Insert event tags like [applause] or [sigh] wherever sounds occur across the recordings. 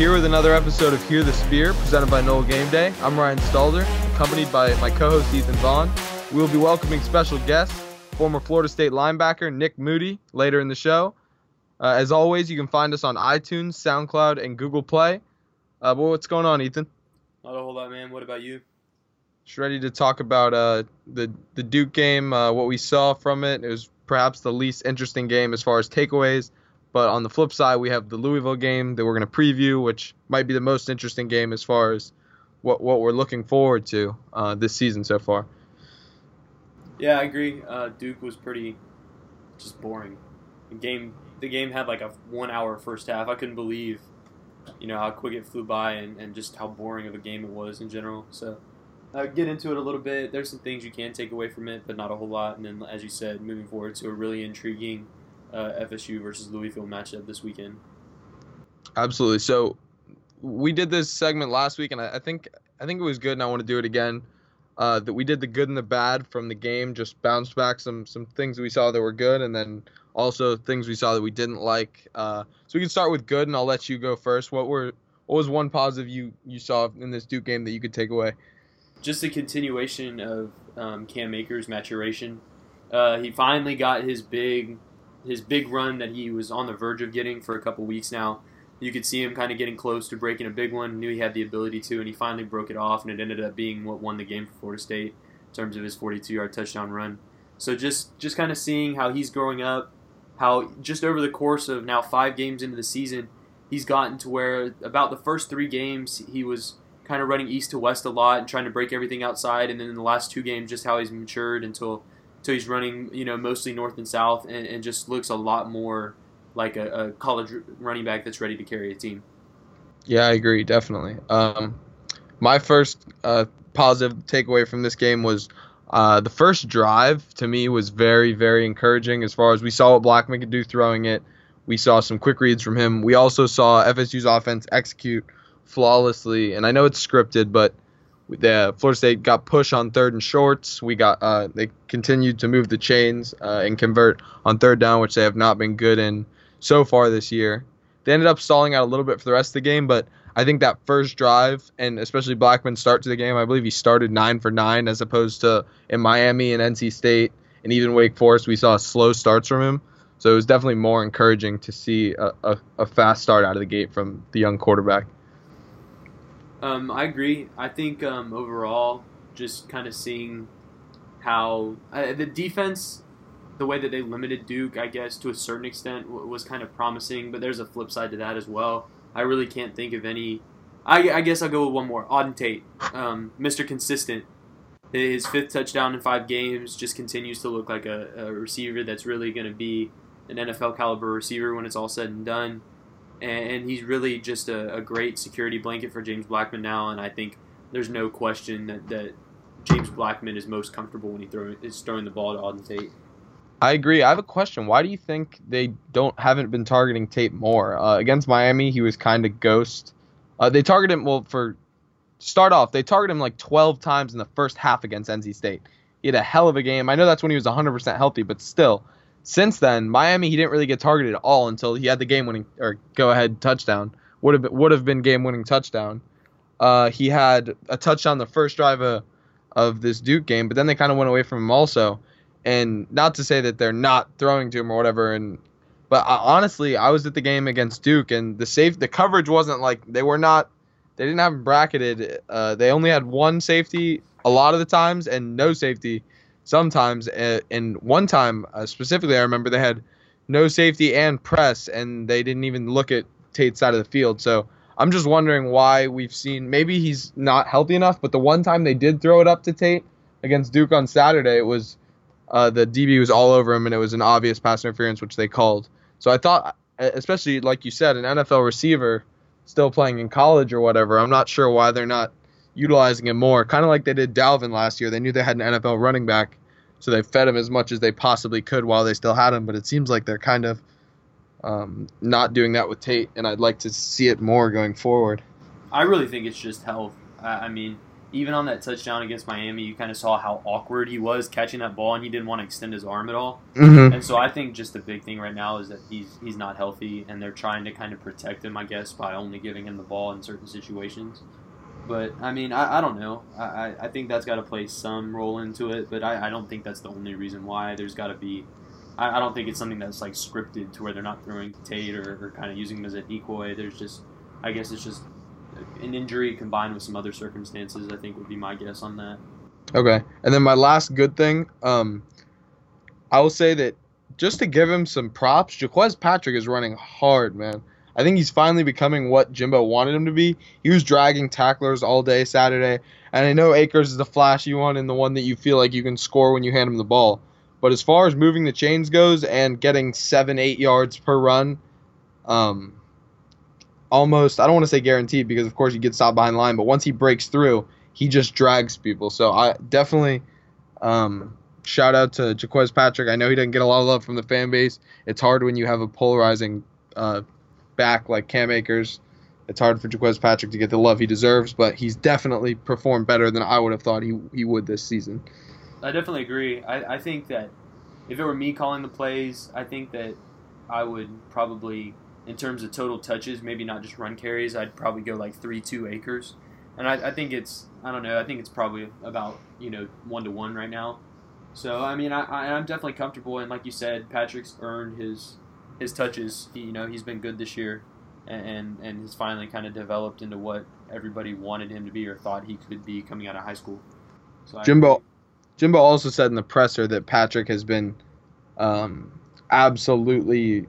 here with another episode of Hear the Spear, presented by Noel Game Day. I'm Ryan Stalder, accompanied by my co-host Ethan Vaughn. We will be welcoming special guest, former Florida State linebacker Nick Moody, later in the show. Uh, as always, you can find us on iTunes, SoundCloud, and Google Play. Uh, but what's going on, Ethan? Not a whole lot, man. What about you? Just ready to talk about uh, the the Duke game, uh, what we saw from it. It was perhaps the least interesting game as far as takeaways. But on the flip side, we have the Louisville game that we're going to preview, which might be the most interesting game as far as what what we're looking forward to uh, this season so far. Yeah, I agree. Uh, Duke was pretty just boring. The game the game had like a one hour first half. I couldn't believe, you know, how quick it flew by and, and just how boring of a game it was in general. So uh, get into it a little bit. There's some things you can take away from it, but not a whole lot. And then, as you said, moving forward to a really intriguing uh, FSU versus Louisville matchup this weekend. Absolutely. So we did this segment last week, and I, I think I think it was good, and I want to do it again. Uh, that we did the good and the bad from the game, just bounced back some some things we saw that were good, and then also things we saw that we didn't like. Uh, so we can start with good, and I'll let you go first. What were what was one positive you you saw in this Duke game that you could take away? Just a continuation of um, Cam Akers' maturation. Uh, he finally got his big his big run that he was on the verge of getting for a couple weeks now. You could see him kind of getting close to breaking a big one. Knew he had the ability to, and he finally broke it off, and it ended up being what won the game for Florida State in terms of his 42-yard touchdown run. So just just kind of seeing how he's growing up, how just over the course of now five games into the season, he's gotten to where about the first three games he was kind of running east to west a lot and trying to break everything outside, and then in the last two games, just how he's matured until until he's running, you know, mostly north and south, and, and just looks a lot more like a, a, college running back that's ready to carry a team. Yeah, I agree, definitely. Um, my first uh, positive takeaway from this game was uh, the first drive to me was very, very encouraging as far as we saw what Blackman could do throwing it. We saw some quick reads from him. We also saw FSU's offense execute flawlessly, and I know it's scripted, but the Florida State got push on third and shorts. We got uh, they continued to move the chains uh, and convert on third down, which they have not been good in so far this year. They ended up stalling out a little bit for the rest of the game, but I think that first drive and especially Blackman's start to the game, I believe he started nine for nine as opposed to in Miami and NC State and even Wake Forest, we saw slow starts from him. So it was definitely more encouraging to see a, a, a fast start out of the gate from the young quarterback. Um, I agree. I think um, overall, just kind of seeing how uh, the defense, the way that they limited Duke, I guess to a certain extent, w- was kind of promising. But there's a flip side to that as well. I really can't think of any. I, I guess I'll go with one more. Auden Tate, um, Mr. Consistent. His fifth touchdown in five games just continues to look like a, a receiver that's really going to be an NFL caliber receiver when it's all said and done and he's really just a, a, great security blanket for James Blackman now. And I think there's no question that, that James Blackman is most comfortable when he throw, is throwing the ball to Auden Tate. I agree. I have a question. Why do you think they don't haven't been targeting Tate more? Uh, against Miami, he was kind of ghost. Uh, they targeted him well for start off. They targeted him like 12 times in the first half against NC State. He had a hell of a game. I know that's when he was 100% healthy, but still, since then, Miami he didn't really get targeted at all until he had the game winning or go ahead touchdown. Would have been, would have been game winning touchdown. Uh, he had a touchdown the first drive of, of this Duke game, but then they kind of went away from him also. And not to say that they're not throwing to him or whatever, and but I, honestly, I was at the game against Duke, and the safe the coverage wasn't like they were not they didn't have him bracketed. Uh, they only had one safety a lot of the times and no safety sometimes. Uh, and one time uh, specifically, I remember they had no safety and press, and they didn't even look at Tate's side of the field. So I'm just wondering why we've seen maybe he's not healthy enough. But the one time they did throw it up to Tate against Duke on Saturday, it was uh, the DB was all over him, and it was an obvious pass interference, which they called. So I thought, especially like you said, an NFL receiver still playing in college or whatever. I'm not sure why they're not utilizing him more. Kind of like they did Dalvin last year. They knew they had an NFL running back, so they fed him as much as they possibly could while they still had him. But it seems like they're kind of um, not doing that with Tate, and I'd like to see it more going forward. I really think it's just health. I mean, even on that touchdown against Miami, you kind of saw how awkward he was catching that ball, and he didn't want to extend his arm at all. Mm-hmm. And so I think just the big thing right now is that he's he's not healthy, and they're trying to kind of protect him, I guess, by only giving him the ball in certain situations. But I mean, I, I don't know. I, I, think that's got to play some role into it, but I, I don't think that's the only reason why. There's got to be. I, I don't think it's something that's like scripted to where they're not throwing Tate or, or kind of using him as a decoy. There's just, I guess it's just an injury combined with some other circumstances. I think would be my guess on that. Okay, and then my last good thing, um, I will say that just to give him some props, Jacques Patrick is running hard, man. I think he's finally becoming what Jimbo wanted him to be. He was dragging tacklers all day Saturday, and I know Akers is the flashy one and the one that you feel like you can score when you hand him the ball. But as far as moving the chains goes and getting seven, eight yards per run, um, almost I don't want to say guaranteed because of course he gets stopped behind the line, but once he breaks through, he just drags people. So I definitely um, shout out to Jacques Patrick. I know he doesn't get a lot of love from the fan base. It's hard when you have a polarizing uh, back like Cam Akers. It's hard for Jacques Patrick to get the love he deserves, but he's definitely performed better than I would have thought he, he would this season. I definitely agree. I, I think that if it were me calling the plays, I think that I would probably, in terms of total touches, maybe not just run carries, I'd probably go like 3 2 Akers. And I, I think it's, I don't know, I think it's probably about, you know, 1 to 1 right now. So, I mean, I, I, I'm definitely comfortable. And like you said, Patrick's earned his his touches. He, you know, he's been good this year, and and, he's finally kind of developed into what everybody wanted him to be or thought he could be coming out of high school. So Jimbo. Jimbo also said in the presser that Patrick has been um, absolutely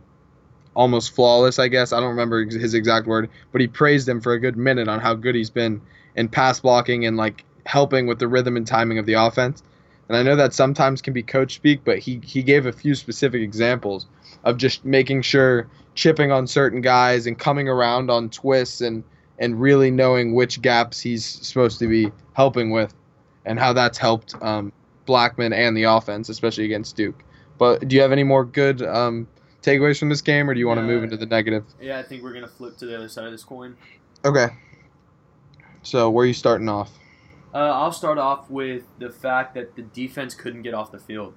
almost flawless. I guess I don't remember his exact word, but he praised him for a good minute on how good he's been in pass blocking and like helping with the rhythm and timing of the offense. And I know that sometimes can be coach speak, but he he gave a few specific examples of just making sure chipping on certain guys and coming around on twists and and really knowing which gaps he's supposed to be helping with and how that's helped um, Blackman and the offense, especially against Duke. But do you have any more good um, takeaways from this game, or do you want to Yeah. move into the negative? Yeah, I think we're gonna flip to the other side of this coin. Okay. So where are you starting off? Uh, I'll start off with the fact that the defense couldn't get off the field.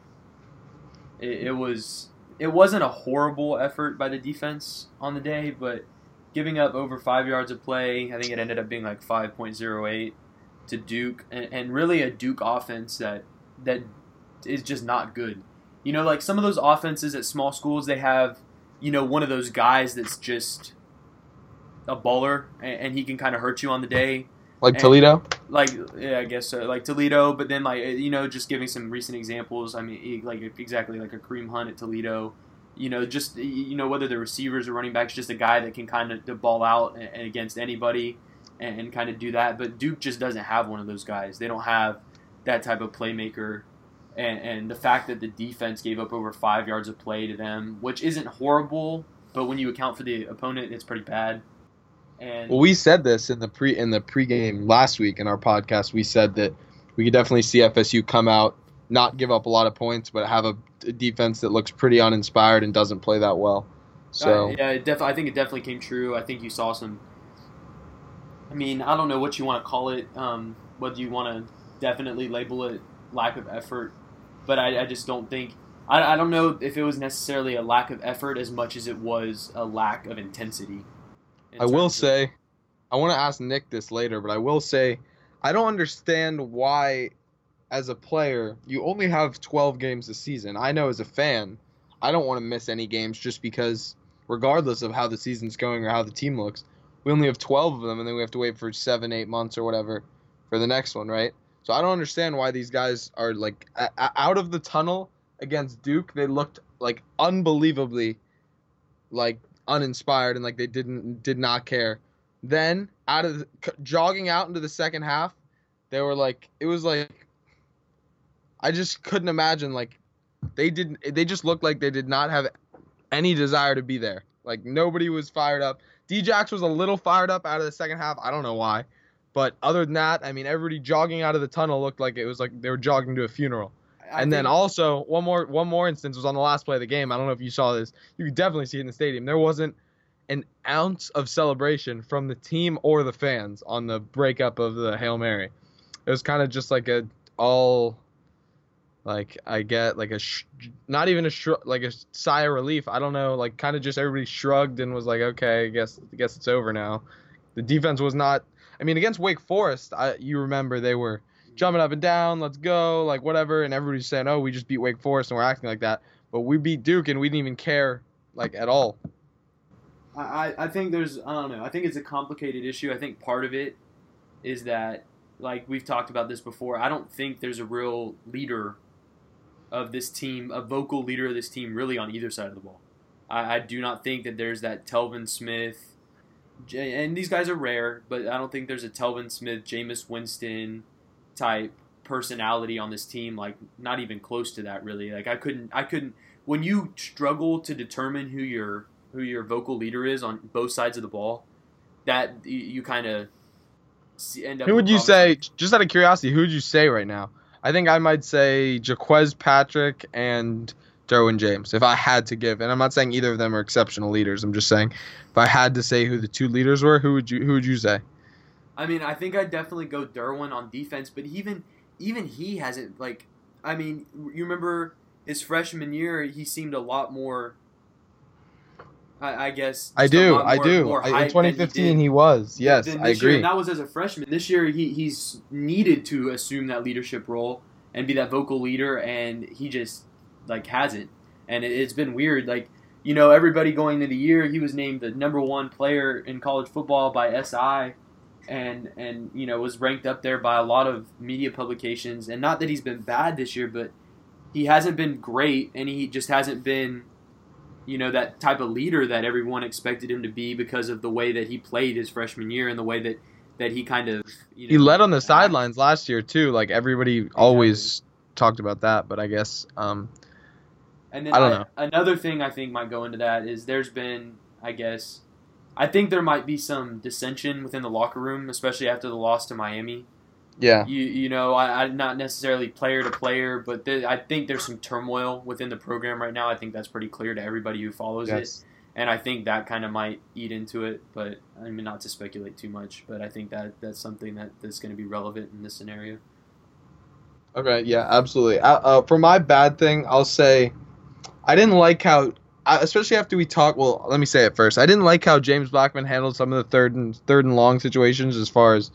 It, it was it wasn't a horrible effort by the defense on the day, but giving up over five yards of play, I think it ended up being like five point zero eight to Duke, and, and really a Duke offense that that is just not good. You know, like some of those offenses at small schools, they have you know one of those guys that's just a baller, and, and he can kind of hurt you on the day Like And- Toledo? like yeah, I guess so. Like Toledo, but then like you know, just giving some recent examples. I mean, like exactly like a Kareem Hunt at Toledo. You know, just you know whether the receivers or running backs, just a guy that can kind of ball out and, and against anybody and, and kind of do that. But Duke just doesn't have one of those guys. They don't have that type of playmaker. And, and the fact that the defense gave up over five yards of play to them, which isn't horrible, but when you account for the opponent, it's pretty bad. And Well, we said this in the pre in the pregame last week in our podcast. We said that we could definitely see FSU come out, not give up a lot of points, but have a, a defense that looks pretty uninspired and doesn't play that well. So Uh, yeah, it def- I think it definitely came true. I think you saw some. I mean, I don't know what you want to call it. Um, whether you want to definitely label it lack of effort, but I, I just don't think. I, I don't know if it was necessarily a lack of effort as much as it was a lack of intensity. I will of- say, I want to ask Nick this later, but I will say, I don't understand why, as a player, you only have 12 games a season. I know as a fan, I don't want to miss any games just because, regardless of how the season's going or how the team looks, we only have 12 of them, and then we have to wait for seven, eight months or whatever for the next one, right? So I don't understand why these guys are like a- a- out of the tunnel against Duke. They looked like unbelievably like uninspired and like they didn't did not care. Then out of the, jogging out into the second half, they were like it was like I just couldn't imagine like they didn't they just looked like they did not have any desire to be there. Like nobody was fired up. Djax was a little fired up out of the second half. I don't know why. But other than that, I mean everybody jogging out of the tunnel looked like it was like they were jogging to a funeral. I and then also one more one more instance was on the last play of the game. I don't know if you saw this. You could definitely see it in the stadium. There wasn't an ounce of celebration from the team or the fans on the breakup of the Hail Mary. it was kind of just like a all like I get like a sh- not even a shrug like a sigh of relief. I don't know, like kind of just everybody shrugged and was like, okay, I guess I guess it's over now. The defense was not. I mean, against Wake Forest, I, you remember they were jumping up and down, let's go, like whatever, and everybody's saying, oh, we just beat Wake Forest and we're acting like that. But we beat Duke and we didn't even care like at all. I, I think there's I don't know. I think it's a complicated issue. I think part of it is that like we've talked about this before. I don't think there's a real leader of this team, a vocal leader of this team, really on either side of the ball. I, I do not think that there's that Telvin Smith, and these guys are rare, but I don't think there's a Telvin Smith, Jameis Winston type personality on this team. Like not even close to that, really. Like I couldn't, I couldn't. When you struggle to determine who your who your vocal leader is on both sides of the ball, that you, you kind of end up. Who would you say, just out of curiosity, who would you say right now? I think I might say Jacques Patrick and Derwin James if I had to give. And I'm not saying either of them are exceptional leaders. I'm just saying if I had to say who the two leaders were, who would you who would you say? I mean, I think I'd definitely go Derwin on defense, but even even he hasn't like. I mean, you remember his freshman year? He seemed a lot more. I, I guess. I do, lot I do. I, in 2015 did he was. Yes, I this year, agree. and that was as a freshman. This year, he he's needed to assume that leadership role and be that vocal leader, and he just like hasn't. And it, it's been weird. Like you know, everybody going into the year, he was named the number one player in college football by SI, and and you know was ranked up there by a lot of media publications. And not that he's been bad this year, but he hasn't been great, and he just hasn't been. You know that type of leader that everyone expected him to be because of the way that he played his freshman year and the way that that he kind of you know, he led on the sidelines last year too. Like everybody always talked about that, but I guess um, And then I don't I- know. another thing I think might go into that is there's been, I guess, I think there might be some dissension within the locker room, especially after the loss to Miami. yeah, You you know, I, I not necessarily player to player, but there, I think there's some turmoil within the program right now. I think that's pretty clear to everybody who follows it, and I think that kind of might eat into it. But I mean, not to speculate too much, but I think that that's something that that's going to be relevant in this scenario. Okay, yeah, absolutely. Uh, uh, for my bad thing, I'll say I didn't like how, especially after we talk. Well, let me say it first. I didn't like how James Blackman handled some of the third and third and long situations as far as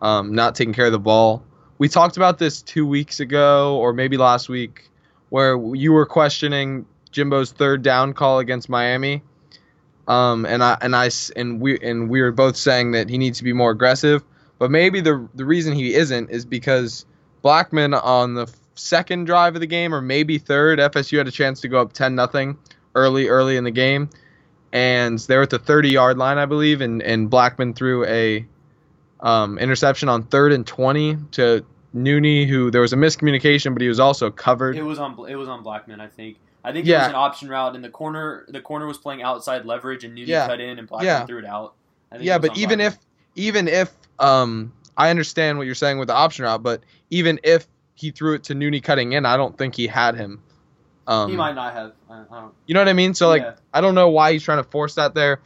um, not taking care of the ball. We talked about this two weeks ago, or maybe last week, where you were questioning Jimbo's third down call against Miami. Um, and I and I and we and we were both saying that he needs to be more aggressive. But maybe the the reason he isn't is because Blackman on the second drive of the game, or maybe third, FSU had a chance to go up ten nothing early early in the game, and they were at the thirty yard line, I believe, and and Blackman threw a um, interception on third and twenty to Nooney, who there was a miscommunication, but he was also covered. It was on it was on Blackman, I think. I think it was an option route, and the corner the corner was playing outside leverage, and Nooney Yeah. cut in, and Blackman Yeah. threw it out. I think Yeah, but even Blackman. if even if um I understand what you're saying with the option route, but even if he threw it to Nooney cutting in, I don't think he had him. Um, he might not have, I. You know what I mean? So like Yeah. I don't know why he's trying to force that there.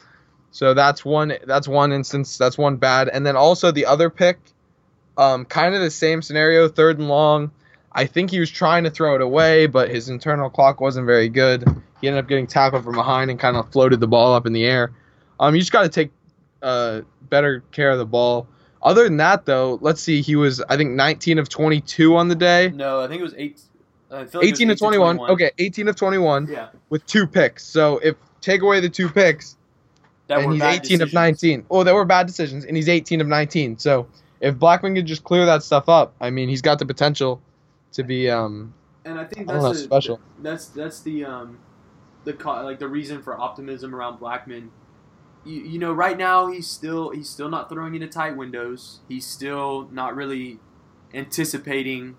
So that's one that's one instance, that's one bad. And then also the other pick, um, kind of the same scenario, third and long. I think he was trying to throw it away, but his internal clock wasn't very good. He ended up getting tackled from behind and kind of floated the ball up in the air. Um, you just got to take uh, better care of the ball. Other than that, though, let's see. He was, I think, 19 of 22 on the day. No, I think it was eight. I feel like 18 to 21. Okay, 18 of 21 Yeah, with two picks. So if take away the two picks, that and were he's bad 18 of 19. Oh, they were bad decisions, and he's 18 of 19. So if Blackman could just clear that stuff up, I mean, he's got the potential to be. Um, And I think I that's know, the, special. That's that's the um, the like the reason for optimism around Blackman. You, you know, right now he's still he's still not throwing into tight windows. He's still not really anticipating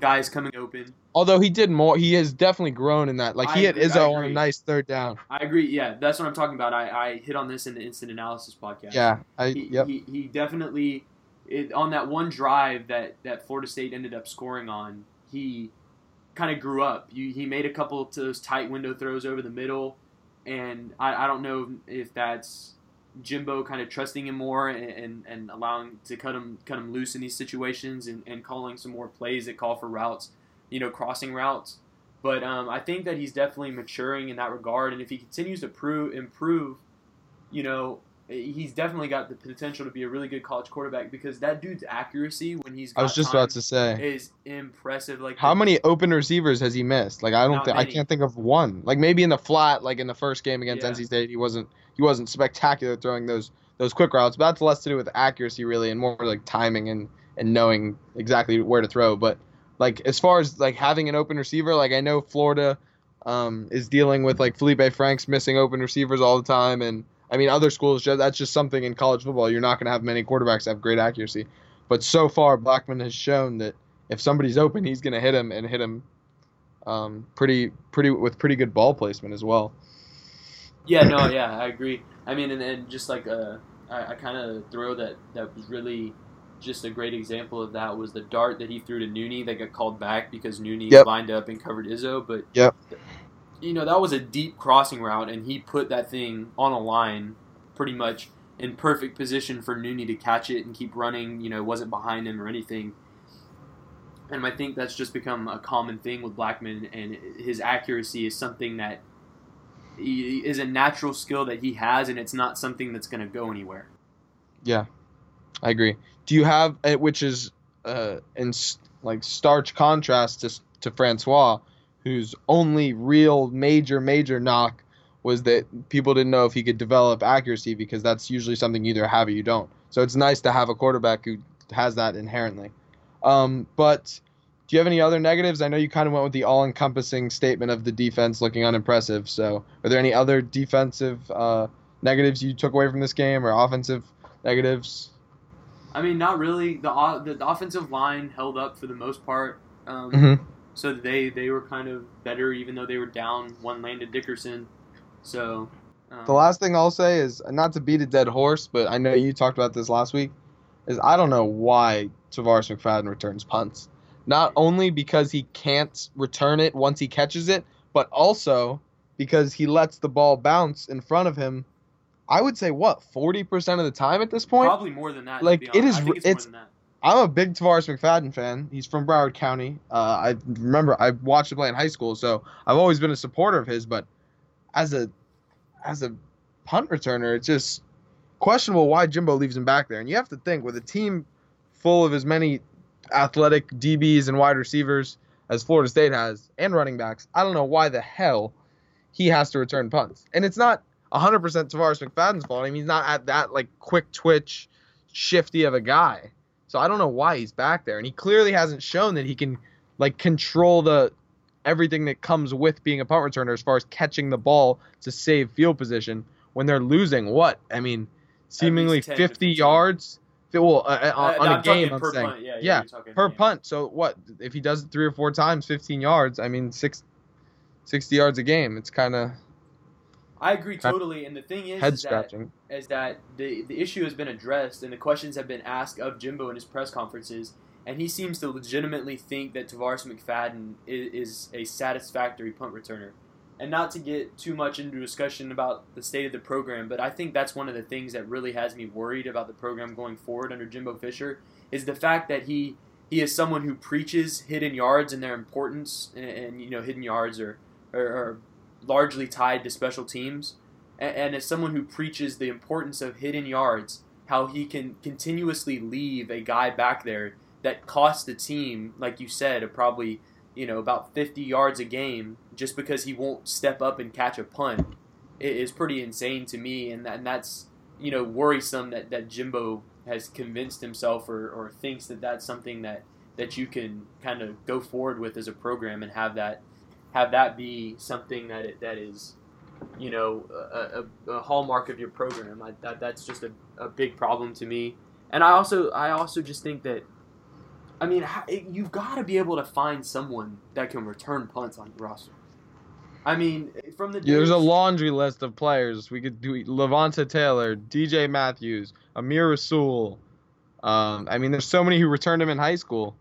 guys coming open. Although he did more, he has definitely grown in that. Like he I agree- Izzo on a nice third down. I agree. Yeah, that's what I'm talking about. I, I hit on this in the instant analysis podcast. Yeah, I he, yep. he, he definitely it, on that one drive that, that Florida State ended up scoring on. He kind of grew up. You, he made a couple of those tight window throws over the middle, and I, I don't know if that's Jimbo kind of trusting him more and, and, and, allowing to cut him cut him loose in these situations and, and calling some more plays that call for routes, you know, crossing routes. But um, I think that he's definitely maturing in that regard, and if he continues to prove improve, you know, he's definitely got the potential to be a really good college quarterback because that dude's accuracy when he's I was just about to say is impressive. Like how the, many open receivers has he missed? Like I don't think I can't think of one. Like maybe in the flat, like in the first game against yeah. NC State, he wasn't he wasn't spectacular throwing those those quick routes. But that's less to do with accuracy really and more like timing and and knowing exactly where to throw. But like as far as like having an open receiver, like I know Florida um, is dealing with like Feleipe Franks missing open receivers all the time and I mean, other schools that's just something in college football. You're not going to have many quarterbacks have great accuracy, but so far Blackman has shown that if somebody's open, he's going to hit him and hit him um, pretty pretty with pretty good ball placement as well. Yeah, no, yeah, I agree. I mean, and, and just like uh, I, I kind of throw that that was really just a great example of that was the dart that he threw to Nooney that got called back because Nooney yep. lined up and covered Izzo, but yep you know, that was a deep crossing route, and he put that thing on a line pretty much in perfect position for Nooney to catch it and keep running. You know, wasn't behind him or anything. And I think that's just become a common thing with Blackman, and his accuracy is something that is a natural skill that he has, and it's not something that's going to go anywhere. Yeah, I agree. Do you have, which is uh, in like starch contrast to to Francois? whose only real major major knock was that people didn't know if he could develop accuracy because that's usually something you either have or you don't. So it's nice to have a quarterback who has that inherently. Um, but do you have any other negatives? I know you kind of went with the all-encompassing statement of the defense looking unimpressive. So are there any other defensive uh, negatives you took away from this game or offensive negatives? I mean, not really. The, the, the offensive line held up for the most part. Um, mm-hmm. So they they were kind of better, even though they were down one Landon Dickerson. So um, the last thing I'll say is not to beat a dead horse, but I know you talked about this last week. Is I don't know why Tarvarus McFadden returns punts. Not only because he can't return it once he catches it, but also because he lets the ball bounce in front of him. I would say what forty percent of the time at this point. Probably more than that. Like it is. it's, it's I'm a big Tarvarus McFadden fan. He's from Broward County. Uh, I remember I watched him play in high school, so I've always been a supporter of his. But as a as a punt returner, it's just questionable why Jimbo leaves him back there. And you have to think with a team full of as many athletic DBs and wide receivers as Florida State has, and running backs, I don't know why the hell he has to return punts. And it's not 100% Tarvarus McFadden's fault. I mean, he's not at that like quick twitch, shifty of a guy. So I don't know why he's back there, and he clearly hasn't shown that he can like control the everything that comes with being a punt returner as far as catching the ball to save field position when they're losing what I mean, seemingly 50 yards. Well, uh, uh, on I'm a game, I'm saying, punt. yeah, yeah, yeah per game. punt. So what if he does it three or four times, 15 yards? I mean, six, 60 yards a game. It's kind of I agree totally. And the thing is, head is that, is that the the issue has been addressed and the questions have been asked of Jimbo in his press conferences, and he seems to legitimately think that Tarvarus McFadden is, is a satisfactory punt returner. And not to get too much into discussion about the state of the program, but I think that's one of the things that really has me worried about the program going forward under Jimbo Fisher is the fact that he he is someone who preaches hidden yards and their importance, and, and you know hidden yards are, are, are largely tied to special teams. And, and as someone who preaches the importance of hidden yards, how he can continuously leave a guy back there that costs the team, like you said, probably you know about 50 yards a game just because he won't step up and catch a punt it is pretty insane to me, and, that, and that's you know worrisome that, that Jimbo has convinced himself or, or thinks that that's something that that you can kind of go forward with as a program and have that have that be something that it, that is, you know, a, a, a hallmark of your program. I, that that's just a, a big problem to me. And I also I also just think that, I mean, you've got to be able to find someone that can return punts on your roster. I mean, from the yeah, there's a laundry list of players. We could do Levonta Taylor, DJ Matthews, Amir Rasul. Um, I mean, there's so many who returned him in high school.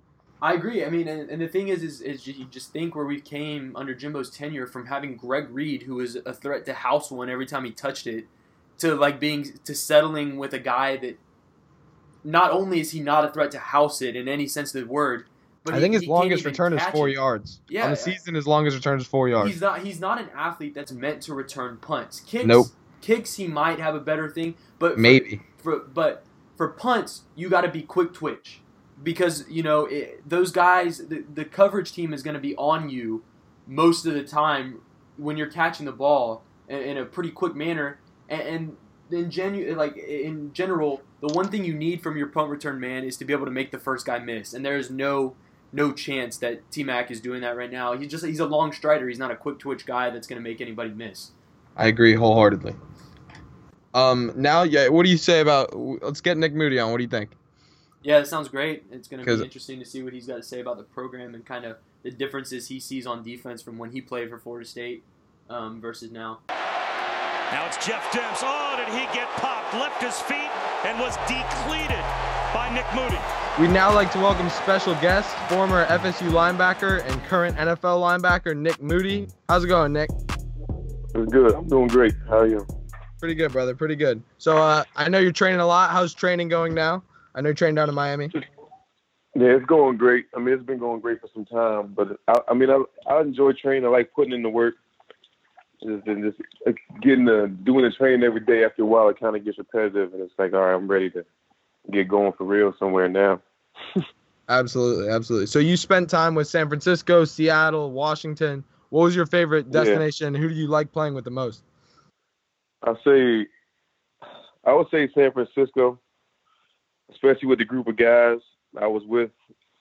I agree. I mean, and, and the thing is, is, is you just think where we came under Jimbo's tenure from having Greg Reid, who was a threat to house one every time he touched it, to like being to settling with a guy that not only is he not a threat to house it in any sense of the word, but I he- think his longest return is four it. yards. Yeah, On the season, his longest return is four yards. He's not he's not an athlete that's meant to return punts. Kicks Nope. kicks he might have a better thing, but for- Maybe. for but for punts you got to be quick twitch because you know it, those guys the, the coverage team is going to be on you most of the time when you're catching the ball in, in a pretty quick manner and, and in genu- like in general the one thing you need from your punt return man is to be able to make the first guy miss and there is no no chance that T Mac is doing that right now. He's just he's a long strider. He's not a quick twitch guy that's going to make anybody miss. I agree wholeheartedly. Um, now, yeah, what do you say about? Let's get Nick Moody on. What do you think? Yeah, that sounds great. It's going to be interesting to see what he's got to say about the program and kind of the differences he sees on defense from when he played for Florida State um, versus now. Now it's Jeff Demps. Oh, did he get popped? Left his feet and was decleated by Nick Moody. We'd now like to welcome special guest, former FSU linebacker and current NFL linebacker Nick Moody. How's it going, Nick? It's good. I'm doing great. How are you? Pretty good, brother. Pretty good. So, uh, I know you're training a lot. How's training going now? I know you're training down in Miami. Yeah, it's going great. I mean, it's been going great for some time, but I, I mean, I, I enjoy training. I like putting in the work. Just, and just getting the doing the training every day. After a while, it kind of gets repetitive, and it's like, all right, I'm ready to get going for real somewhere now. [laughs] Absolutely, absolutely. So you spent time with San Francisco, Seattle, Washington. What was your favorite Yeah. destination? Who do you like playing with the most? I say, I would say San Francisco, especially with the group of guys I was with,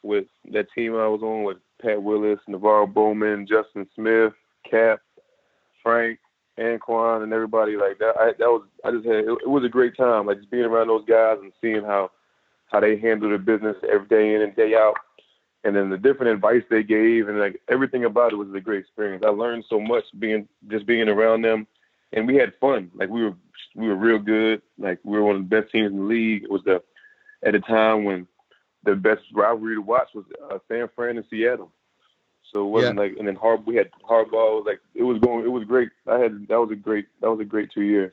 with that team I was on with Pat Willis, NaVorro Bowman, Justin Smith, Cap, Frank, Anquan, and everybody like that. I that was I just had it, it was a great time, like just being around those guys and seeing how how they handle their business every day in and day out. And then the different advice they gave and like everything about it was a great experience. I learned so much being just being around them and we had fun. Like we were we were real good. Like we were one of the best teams in the league. It was the at a time when the best rivalry to watch was uh, San Fran and Seattle. So it wasn't like and then hard we had hardball. It was like it was going. It was great. I had that was a great that was a great two years.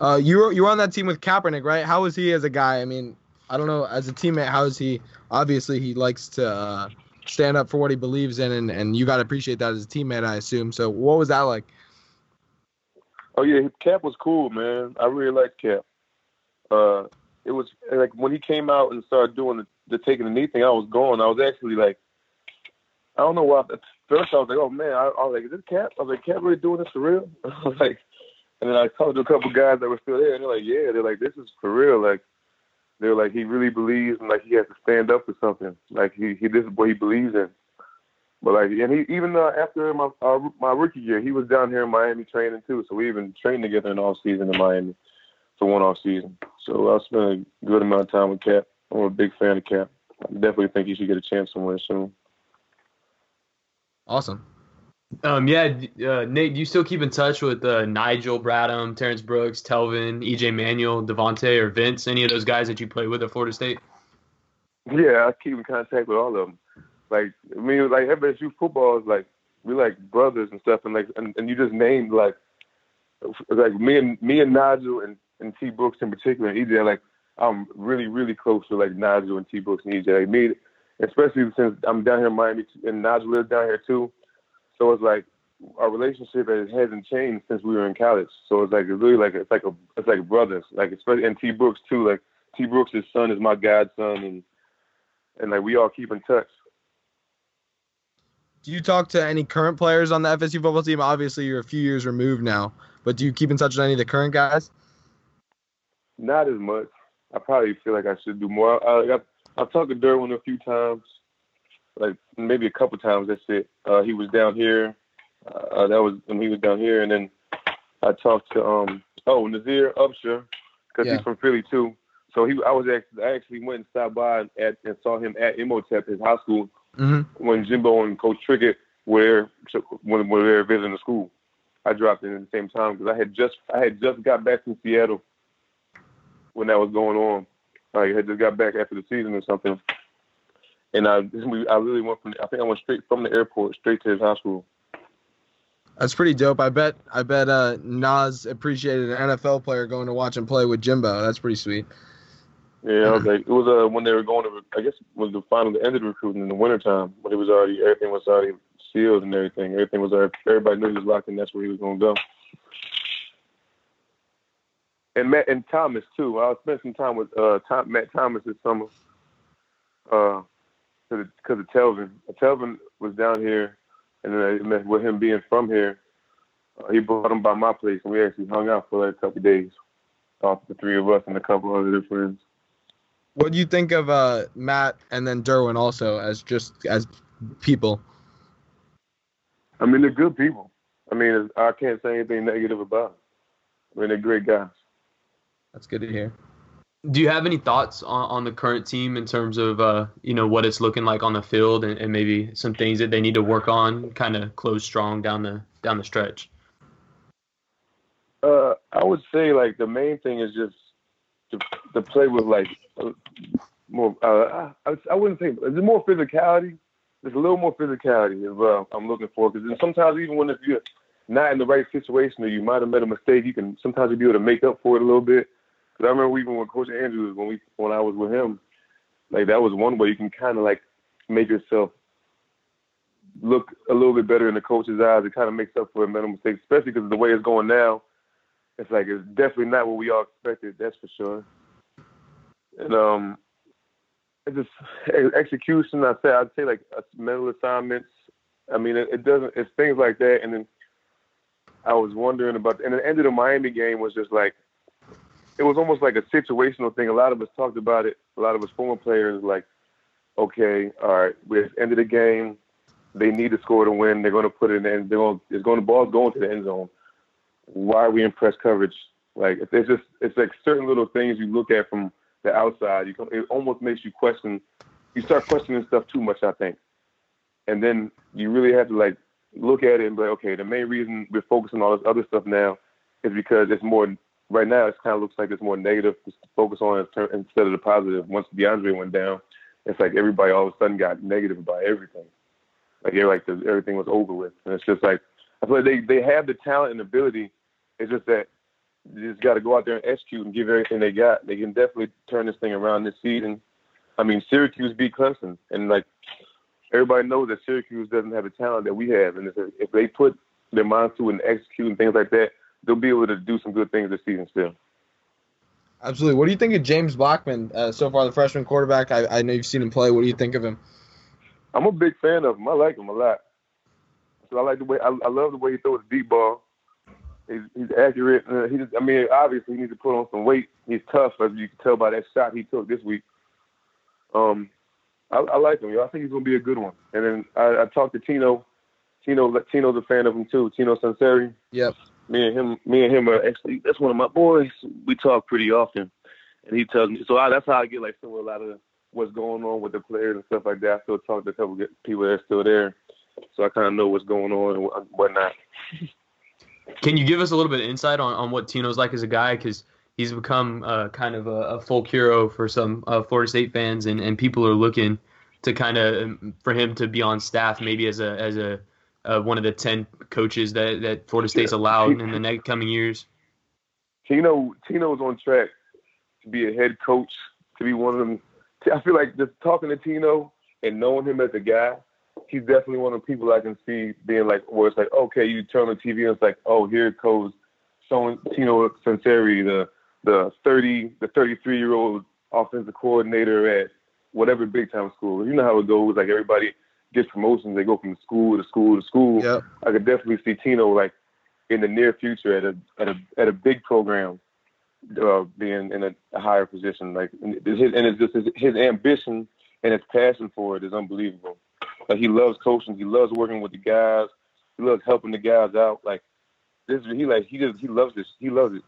Uh, you were you were on that team with Kaepernick, right? How was he as a guy? I mean, I don't know. As a teammate, how is he? Obviously, he likes to uh, stand up for what he believes in, and, and you got to appreciate that as a teammate, I assume. So, what was that like? Oh yeah, Cap was cool, man. I really liked Cap. Uh, it was like when he came out and started doing the, the taking the knee thing. I was going. I was actually like, I don't know why. At first, I was like, oh man. I, I was like, is this Cap? I was like, Cap really doing this for real? [laughs] I was like, and then I talked to a couple guys that were still there, and they're like, yeah. They're like, this is for real. Like, they're like, he really believes, and like he has to stand up for something. Like he, he this is what he believes in. But like, and he even uh, after my uh, my rookie year, he was down here in Miami training too. So we even trained together in off season in Miami for one off season. So I spent a good amount of time with Cap. I'm a big fan of Cap. I definitely think he should get a chance somewhere soon. Awesome. Um, yeah, uh, Nate, do you still keep in touch with uh, Nigel Bradham, Terrence Brooks, Telvin, EJ Manuel, Devonta, or Vince? Any of those guys that you played with at Florida State? Yeah, I keep in contact with all of them. Like I mean, like FSU football is like we like brothers and stuff, and like and, and you just named like like me and me and Nigel and, and T Brooks in particular, EJ like I'm really really close to like Nigel and T Brooks and EJ. Like me, especially since I'm down here in Miami and Nigel lives down here too, so it's like our relationship has, hasn't changed since we were in college. So it's like it's really like it's like a it's like brothers. Like especially and T Brooks too. Like T Brooks' son is my godson, and and like we all keep in touch. Do you talk to any current players on the FSU football team? Obviously, you're a few years removed now, but do you keep in touch with any of the current guys? Not as much. I probably feel like I should do more. I, I, I've talked to Derwin a few times, like maybe a couple times. That's it. Uh, he was down here. Uh, that was when he was down here, and then I talked to um oh Naseir Upshur because Yeah. he's from Philly too. So he, I was actually, I actually went and stopped by at, and saw him at Imhotep, his high school, Mm-hmm. when Jimbo and Coach Trickett were when, when they were visiting the school. I dropped in at the same time because I had just I had just got back from Seattle when that was going on. I had just got back after the season or something, and I we, I really went from I think I went straight from the airport straight to his high school. That's pretty dope. I bet I bet uh, Nas appreciated an NFL player going to watch him play with Jimbo. That's pretty sweet. Yeah, I was [laughs] like, it was uh, when they were going to, I guess, it was the final, the end of the recruiting in the wintertime, when it was already, everything was already sealed and everything. Everything was, everybody knew he was locked in. That's where he was going to go. And Matt and Thomas too. I spent some time with uh, Tom, Matt Thomas this summer. Uh, because of Telvin. Telvin was down here, and then I met with him being from here. Uh, he brought him by my place, and we actually hung out for like a couple of days. Off the three of us and a couple of other friends. What do you think of uh, Matt and then Derwin also as just as people? I mean, they're good people. I mean, I can't say anything negative about them. I mean, they're great guys. That's good to hear. Do you have any thoughts on, on the current team in terms of uh, you know what it's looking like on the field and, and maybe some things that they need to work on, kind of close strong down the down the stretch? Uh, I would say like the main thing is just to, to play with like more. Uh, I, I wouldn't say there's more physicality. There's a little more physicality as well. I'm looking for because sometimes even when if you're not in the right situation or you might have made a mistake, you can sometimes you be able to make up for it a little bit. Because I remember even when Coach Andrews when we when I was with him, like that was one way you can kind of like make yourself look a little bit better in the coach's eyes. It kind of makes up for a mental mistake, especially because the way it's going now it's like it's definitely not what we all expected. That's for sure. And um, it's just execution. I say I'd say like mental assignments. I mean, it, it, doesn't. It's things like that. And then I was wondering about. And the end of the Miami game was just like it was almost like a situational thing. A lot of us talked about it. A lot of us former players like, okay, all right, we're at the end of the game. They need to score to win. They're going to put it in. They're going. It's going. The ball's going to the end zone why are we in press coverage? Like it's just it's like certain little things you look at from the outside. You come, it almost makes you question. You start questioning stuff too much, I think, and then you really have to like look at it and be like, okay, the main reason we're focusing on all this other stuff now is because it's more right now. It kind of looks like it's more negative to focus on instead of the positive. Once Deondre went down, it's like everybody all of a sudden got negative about everything. Like like the, everything was over with, and it's just like I feel like they they have the talent and ability it's just that you just got to go out there and execute and give everything they got. They can definitely turn this thing around this season. I mean, Syracuse beat Clemson, and like everybody knows that Syracuse doesn't have the talent that we have, and if they put their minds to it and execute and things like that, they'll be able to do some good things this season still. Absolutely. What do you think of James Blackman uh, so far, the freshman quarterback? I, I know you've seen him play. What do you think of him? I'm a big fan of him. I like him a lot. So I like the way I, I love the way he throws the deep ball. He's, he's accurate. Uh, he just, I mean, obviously he needs to put on some weight. He's tough, as you can tell by that shot he took this week. Um, I, I like him. Yo. I think he's gonna be a good one. And then I, I talked to Tino. Tino, Tino's a fan of him too. Tino Sunseri. Yep. Me and him, me and him are actually that's one of my boys. We talk pretty often, and he tells me. So I, that's how I get like some of a lot of what's going on with the players and stuff like that. I still talk to a couple people that are still there, so I kind of know what's going on and whatnot. Can you give us a little bit of insight on, on what Tino's like as a guy? Because he's become uh, kind of a, a, folk hero for some uh, Florida State fans, and, and people are looking to kind of um, for him to be on staff, maybe as a as a uh, one of the ten coaches that, that Florida State's allowed in the next coming years. Tino Tino's on track to be a head coach, to be one of them. I feel like just talking to Tino and knowing him as a guy, he's definitely one of the people I can see being like, where it's like, okay, you turn on the TV and it's like, oh, here goes showing Tino Sunseri, the the 30, the 33 year old offensive coordinator at whatever big time school. You know how it goes. Like everybody gets promotions, they go from school to school to school. Yep. I could definitely see Tino like in the near future at a at a at a big program, uh, being in a, a higher position. Like and, his, and it's just his, his ambition and his passion for it is unbelievable. Like he loves coaching. He loves working with the guys. He loves helping the guys out. Like this, he like he just he loves this. He loves it.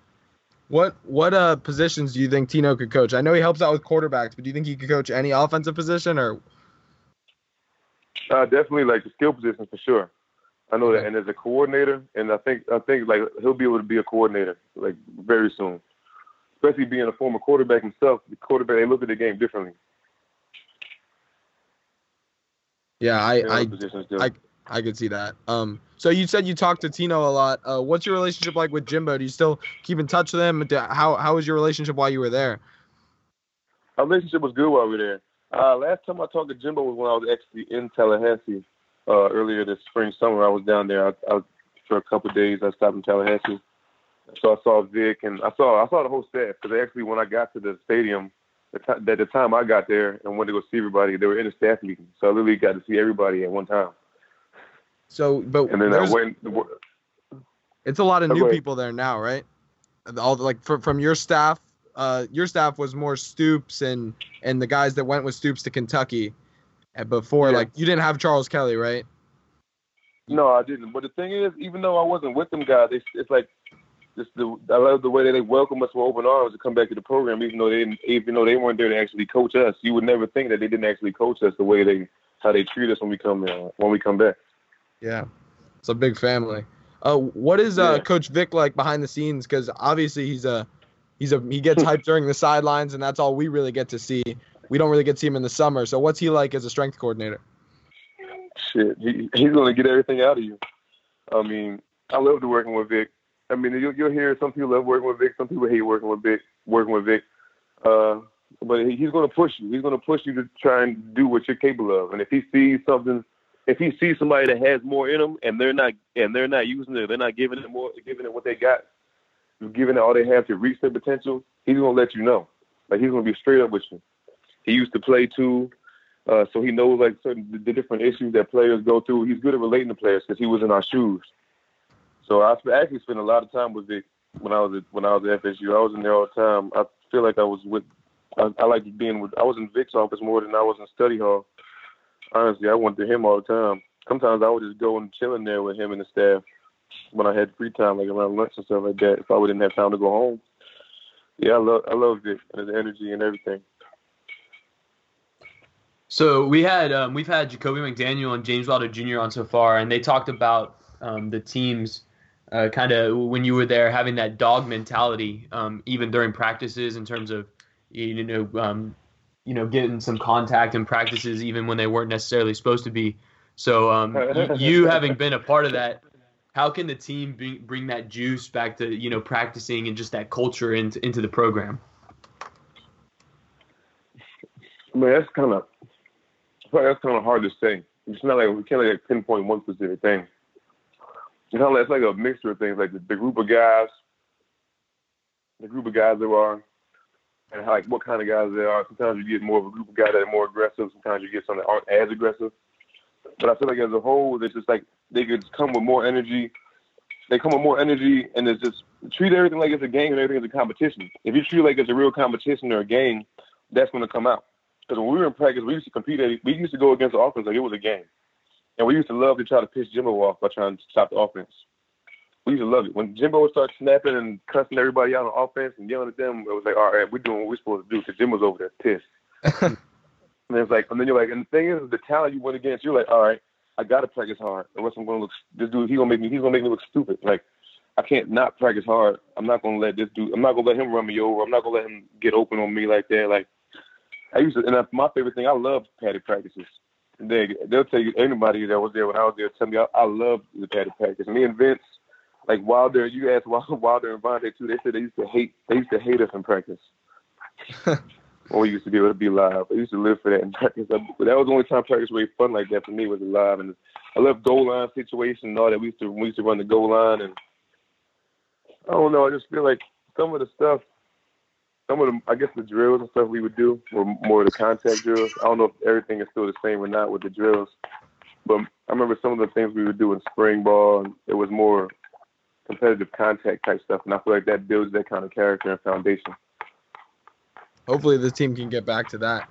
What what uh positions do you think Tino could coach? I know he helps out with quarterbacks, but do you think he could coach any offensive position or? Uh, definitely like the skill positions for sure. I know that, and as a coordinator, and I think I think like he'll be able to be a coordinator like very soon. Especially being a former quarterback himself, the quarterback they look at the game differently. Yeah, I I, I I could see that. Um, so you said you talked to Tino a lot. Uh, what's your relationship like with Jimbo? Do you still keep in touch with him? How how was your relationship while you were there? Our relationship was good while we were there. Uh, last time I talked to Jimbo was when I was actually in Tallahassee uh, earlier this spring summer. I was down there. I, I for a couple of days. I stopped in Tallahassee, so I saw Vic and I saw I saw the whole staff because actually when I got to the stadium, the t- at the time I got there and went to go see everybody, they were in a staff meeting, so I literally got to see everybody at one time. So, but And then I went. it's a lot of Oh, new people there now, right? All the, like from from your staff. Uh, your staff was more Stoops and and the guys that went with Stoops to Kentucky. Before, Yeah. like you didn't have Charles Kelly, right? No, I didn't. But the thing is, even though I wasn't with them guys, it's, it's like just the I love the way that they welcome us with open arms to come back to the program, even though they didn't, even though they weren't there to actually coach us. You would never think that they didn't actually coach us the way they how they treat us when we come uh, when we come back. Yeah, it's a big family. Uh, what is uh, Yeah. Coach Vic like behind the scenes? Because obviously he's a he's a he gets hyped during the sidelines, and that's all we really get to see. We don't really get to see him in the summer. So what's he like as a strength coordinator? Shit, he, he's gonna get everything out of you. I mean, I loved working with Vic. I mean, you'll, you'll hear some people love working with Vic, some people hate working with Vic. Working with Vic, uh, but he, he's gonna push you. He's gonna push you to try and do what you're capable of. And if he sees something, if he sees somebody that has more in them and they're not and they're not using it, they're not giving it more, giving it what they got, giving it all they have to reach their potential. He's gonna let you know. Like he's gonna be straight up with you. He used to play too. Uh, so he knows like certain the, different issues that players go through. He's good at relating to players because he was in our shoes. So I actually spent a lot of time with Vic when I was at, when I was at FSU. I was in there all the time. I feel like I was with. I, I liked being with. I was in Vic's office more than I was in study hall. Honestly, I went to him all the time. Sometimes I would just go and chill in there with him and the staff when I had free time, like around lunch and stuff like that. If I didn't have time to go home. Yeah, I love I love Vic and his energy and everything. So we had um, we've had Jacobbi McDaniel and James Wilder Jr. on so far, and they talked about um, the teams uh, kind of when you were there having that dog mentality, um, even during practices in terms of you know um, you know getting some contact in practices even when they weren't necessarily supposed to be. So um, y- you having been a part of that, how can the team bring, bring that juice back to you know practicing and just that culture into into the program? I mean, that's kind of that's kind of hard to say. It's not like we can't like pinpoint one specific thing. It's kind of it's like a mixture of things, like the, the group of guys, the group of guys there are, and how, like what kind of guys there are. Sometimes you get more of a group of guys that are more aggressive. Sometimes you get some that aren't as aggressive. But I feel like as a whole, it's just like they could come with more energy. They come with more energy, and it's just treat everything like it's a game and everything is a competition. If you treat it like it's a real competition or a game, that's going to come out. Because when we were in practice, we used to compete. At, we used to go against the offense like it was a game, and we used to love to try to piss Jimbo off by trying to stop the offense. We used to love it when Jimbo would start snapping and cussing everybody out on offense and yelling at them. It was like, all right, we're doing what we're supposed to do because Jimbo's over there pissed. [laughs] and it's like, and then you're like, and the thing is, the talent you went against, you're like, all right, I gotta practice hard, or else I'm gonna look. This dude, he gonna make me. He's gonna make me look stupid. Like, I can't not practice hard. I'm not gonna let this dude. I'm not gonna let him run me over. I'm not gonna let him get open on me like that. Like. I used to, and my favorite thing. I love padded practices. They they'll tell you anybody that was there when I was there tell me I, I love the padded practice. Me and Vince, like Wilder, you asked Wilder [laughs] and Vontae too. They said they used to hate they used to hate us in practice. [laughs] when we used to be able to be live, I used to live for that in practice. That was the only time practice really fun like that for me was live. And I love goal line situation and all that. We used to we used to run the goal line and I don't know. I just feel like some of the stuff some of the, I guess the drills and stuff we would do were more the contact drills. I don't know if everything is still the same or not with the drills, but I remember some of the things we would do in spring ball. It was more competitive contact type stuff, and I feel like that builds that kind of character and foundation. Hopefully, the team can get back to that.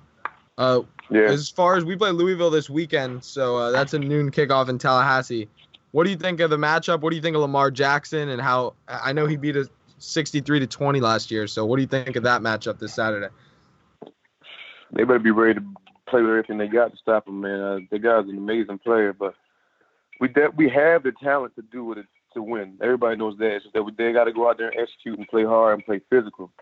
Uh, Yeah, As far as we play Louisville this weekend, so uh, that's a noon kickoff in Tallahassee. What do you think of the matchup? What do you think of Lamar Jackson and how I know he beat us 63 to 20 last year. So what do you think of that matchup this Saturday? they better be ready to play with everything they got to stop him, man. Uh, the guy's an amazing player, but we de- we have the talent to do it to win. Everybody knows that. It's just that we, they got to go out there and execute and play hard and play physical,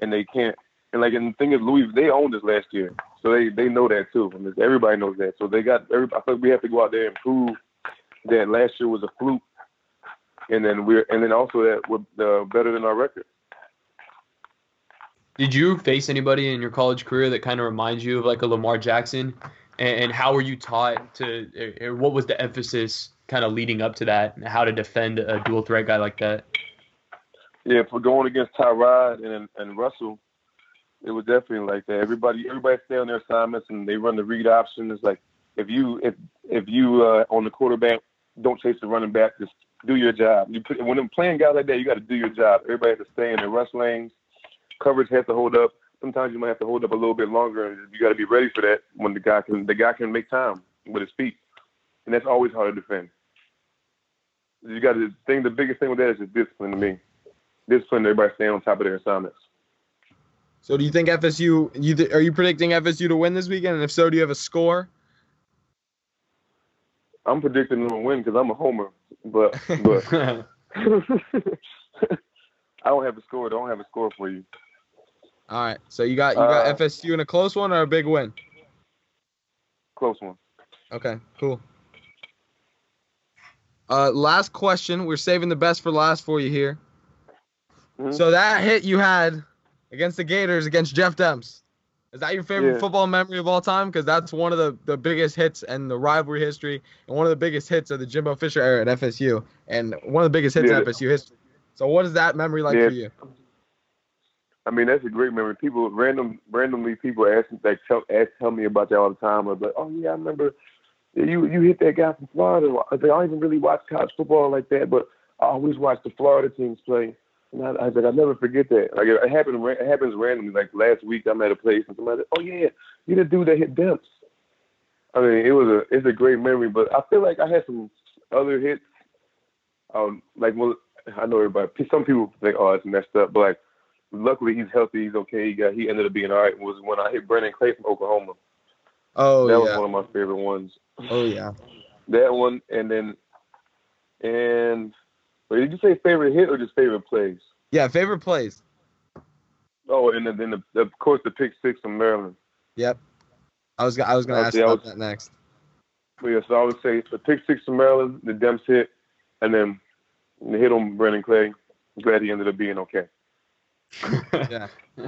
and they can't. And like, and the thing is, Louis, they owned us last year, so they they know that too. And everybody knows that. So they got. Everybody, I think we have to go out there and prove that last year was a fluke, and then we're and then also that we're uh, better than our record. Did you face anybody in your college career that kind of reminds you of like a Lamar Jackson? And, and how were you taught to, or what was the emphasis kind of leading up to that, and how to defend a dual threat guy like that? Yeah, for going against Tyrod and and Russell, it was definitely like that. Everybody everybody stay on their assignments and they run the read option. It's like if you if if you uh, on the quarterback don't chase the running back, just do your job. You put when I'm playing guys like that, you got to do your job. Everybody has to stay in their rush lanes. Coverage has to hold up. Sometimes you might have to hold up a little bit longer, and you got to be ready for that when the guy can the guy can make time with his feet, and that's always hard to defend. You got to think the biggest thing with that is just discipline to me. Discipline, everybody staying on top of their assignments. So do you think FSU? You th- are you predicting FSU to win this weekend? And if so, do you have a score? I'm predicting them to win because I'm a homer, but but [laughs] [laughs] I don't have a score. I don't have a score for you. All right. So you got you got Uh, FSU in a close one or a big win? Close one. Okay, cool. Uh, last question. We're saving the best for last for you here. Mhm. So that hit you had against the Gators against Jeff Demps. Is that your favorite Yeah. football memory of all time? Because that's one of the, the biggest hits in the rivalry history and one of the biggest hits of the Jimbo Fisher era at FSU and one of the biggest hits Yeah. in FSU history. So what is that memory like Yeah. for you? I mean, that's a great memory. People random randomly people ask like tell ask tell me about that all the time. I'm like, oh yeah, I remember you you hit that guy from Florida. I I don't even really watch college football like that, but I always watch the Florida teams play. I, I was like, I never forget that. Like it happened. It happens randomly. Like last week, I'm at a place and somebody, oh yeah, you the dude that hit Demps. I mean, it was a it's a great memory, but I feel like I had some other hits. Um, like well, I know everybody. Some people think, oh, it's messed up, but like luckily he's healthy. He's okay. He got he ended up being all right. Was when I hit Brennan Clay from Oklahoma. Oh that was one of my favorite ones. Oh yeah. That one, and then and wait, did you say favorite hit or just favorite plays? Yeah, favorite plays. Oh, and then, then the, of course the pick six from Maryland. Yep. I was I was gonna ask about was- that next. Yeah, so I would say the pick six from Maryland, the Demps hit, and then the hit on Brennan Clay. Glad he ended up being okay. [laughs] Yeah. [laughs]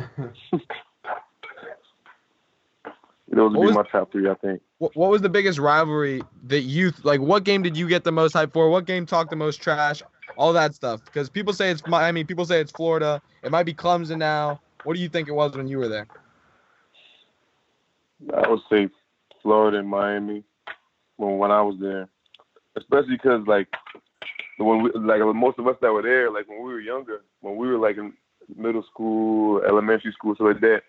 Those would What be was- my top three, I think. What, what was the biggest rivalry that you like? What game did you get the most hype for? What game talked the most trash? All that stuff. Because people say it's Miami, people say it's Florida. It might be Clemson now. What do you think it was when you were there? I would say Florida and Miami when when I was there, especially because like when we like most of us that were there, like when we were younger, when we were like in middle school, elementary school, so like that,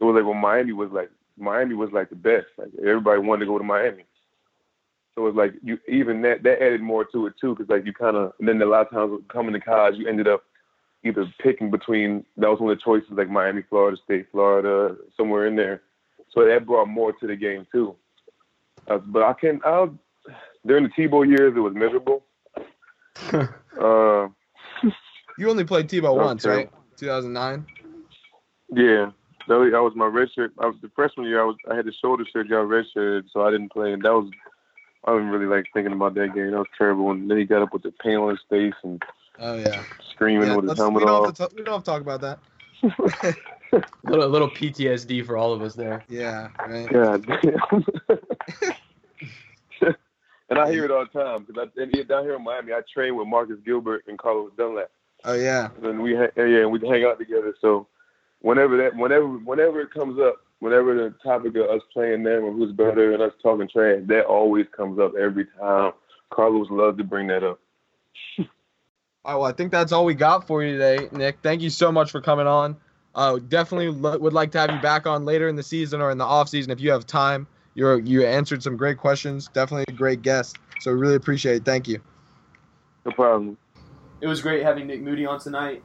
it was like when Miami was like Miami was like the best. Like everybody wanted to go to Miami. So it's like you even that that added more to it too, because like you kind of then a lot of times coming to college, you ended up either picking between that was one of the choices like Miami, Florida State, Florida, somewhere in there. So that brought more to the game too. Uh, but I can I during the Tebow years it was miserable. [laughs] uh, You only played Tebow once, right? 2009. yeah, that was, that was my red shirt. I was the freshman year. I was I had the shoulder surgery, got red shirt, so I didn't play. And that was I wasn't really like thinking about that game. That was terrible. And then he got up with the pain on his face and Oh yeah. screaming yeah with his let's- we, helmet don't off. have to t- we don't have to talk about that. [laughs] little little PTSD for all of us there. Yeah. Right. God damn. [laughs] and I hear it all the time because I, and down here in Miami, I train with Marcus Gilbert and Carlos Dunlap. Oh yeah. and we ha- yeah, we hang out together. So whenever that, whenever, whenever it comes up, whenever the topic of us playing them or who's better and us talking trash, that always comes up every time. Carlos loves to bring that up. [laughs] All right, well, I think that's all we got for you today, Nick. Thank you so much for coming on. Uh, definitely lo- would like to have you back on later in the season or in the off season if you have time. You're you answered some great questions. Definitely a great guest. So really appreciate it. Thank you. No problem. It was great having Nick Moody on tonight.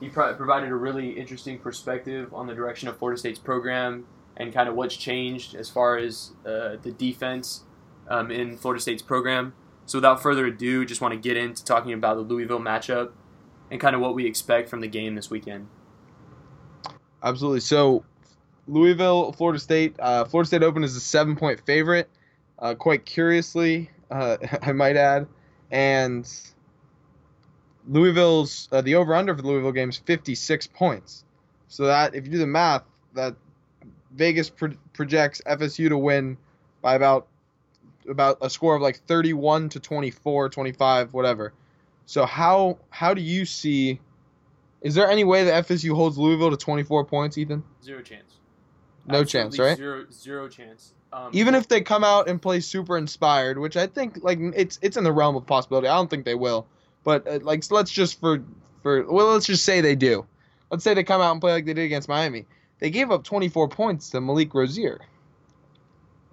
He pro- provided a really interesting perspective on the direction of Florida State's program and kind of what's changed as far as uh, the defense um, in Florida State's program. So, without further ado, just want to get into talking about the Louisville matchup and kind of what we expect from the game this weekend. Absolutely. So, Louisville, Florida State. Uh, Florida State opened as a seven-point favorite. Uh, quite curiously, uh, [laughs] I might add, and Louisville's uh, the over under for the Louisville game is 56 points. So that if you do the math, that Vegas pro- projects FSU to win by about about a score of like 31 to 24, 25, whatever. So how how do you see? Is there any way that FSU holds Louisville to 24 points, Ethan? Zero chance. No Absolutely chance, right? Zero zero chance. Um, Even if they come out and play super inspired, which I think like it's it's in the realm of possibility. I don't think they will, but uh, like let's just for for well let's just say they do. Let's say they come out and play like they did against Miami. They gave up 24 points to Malik Rosier.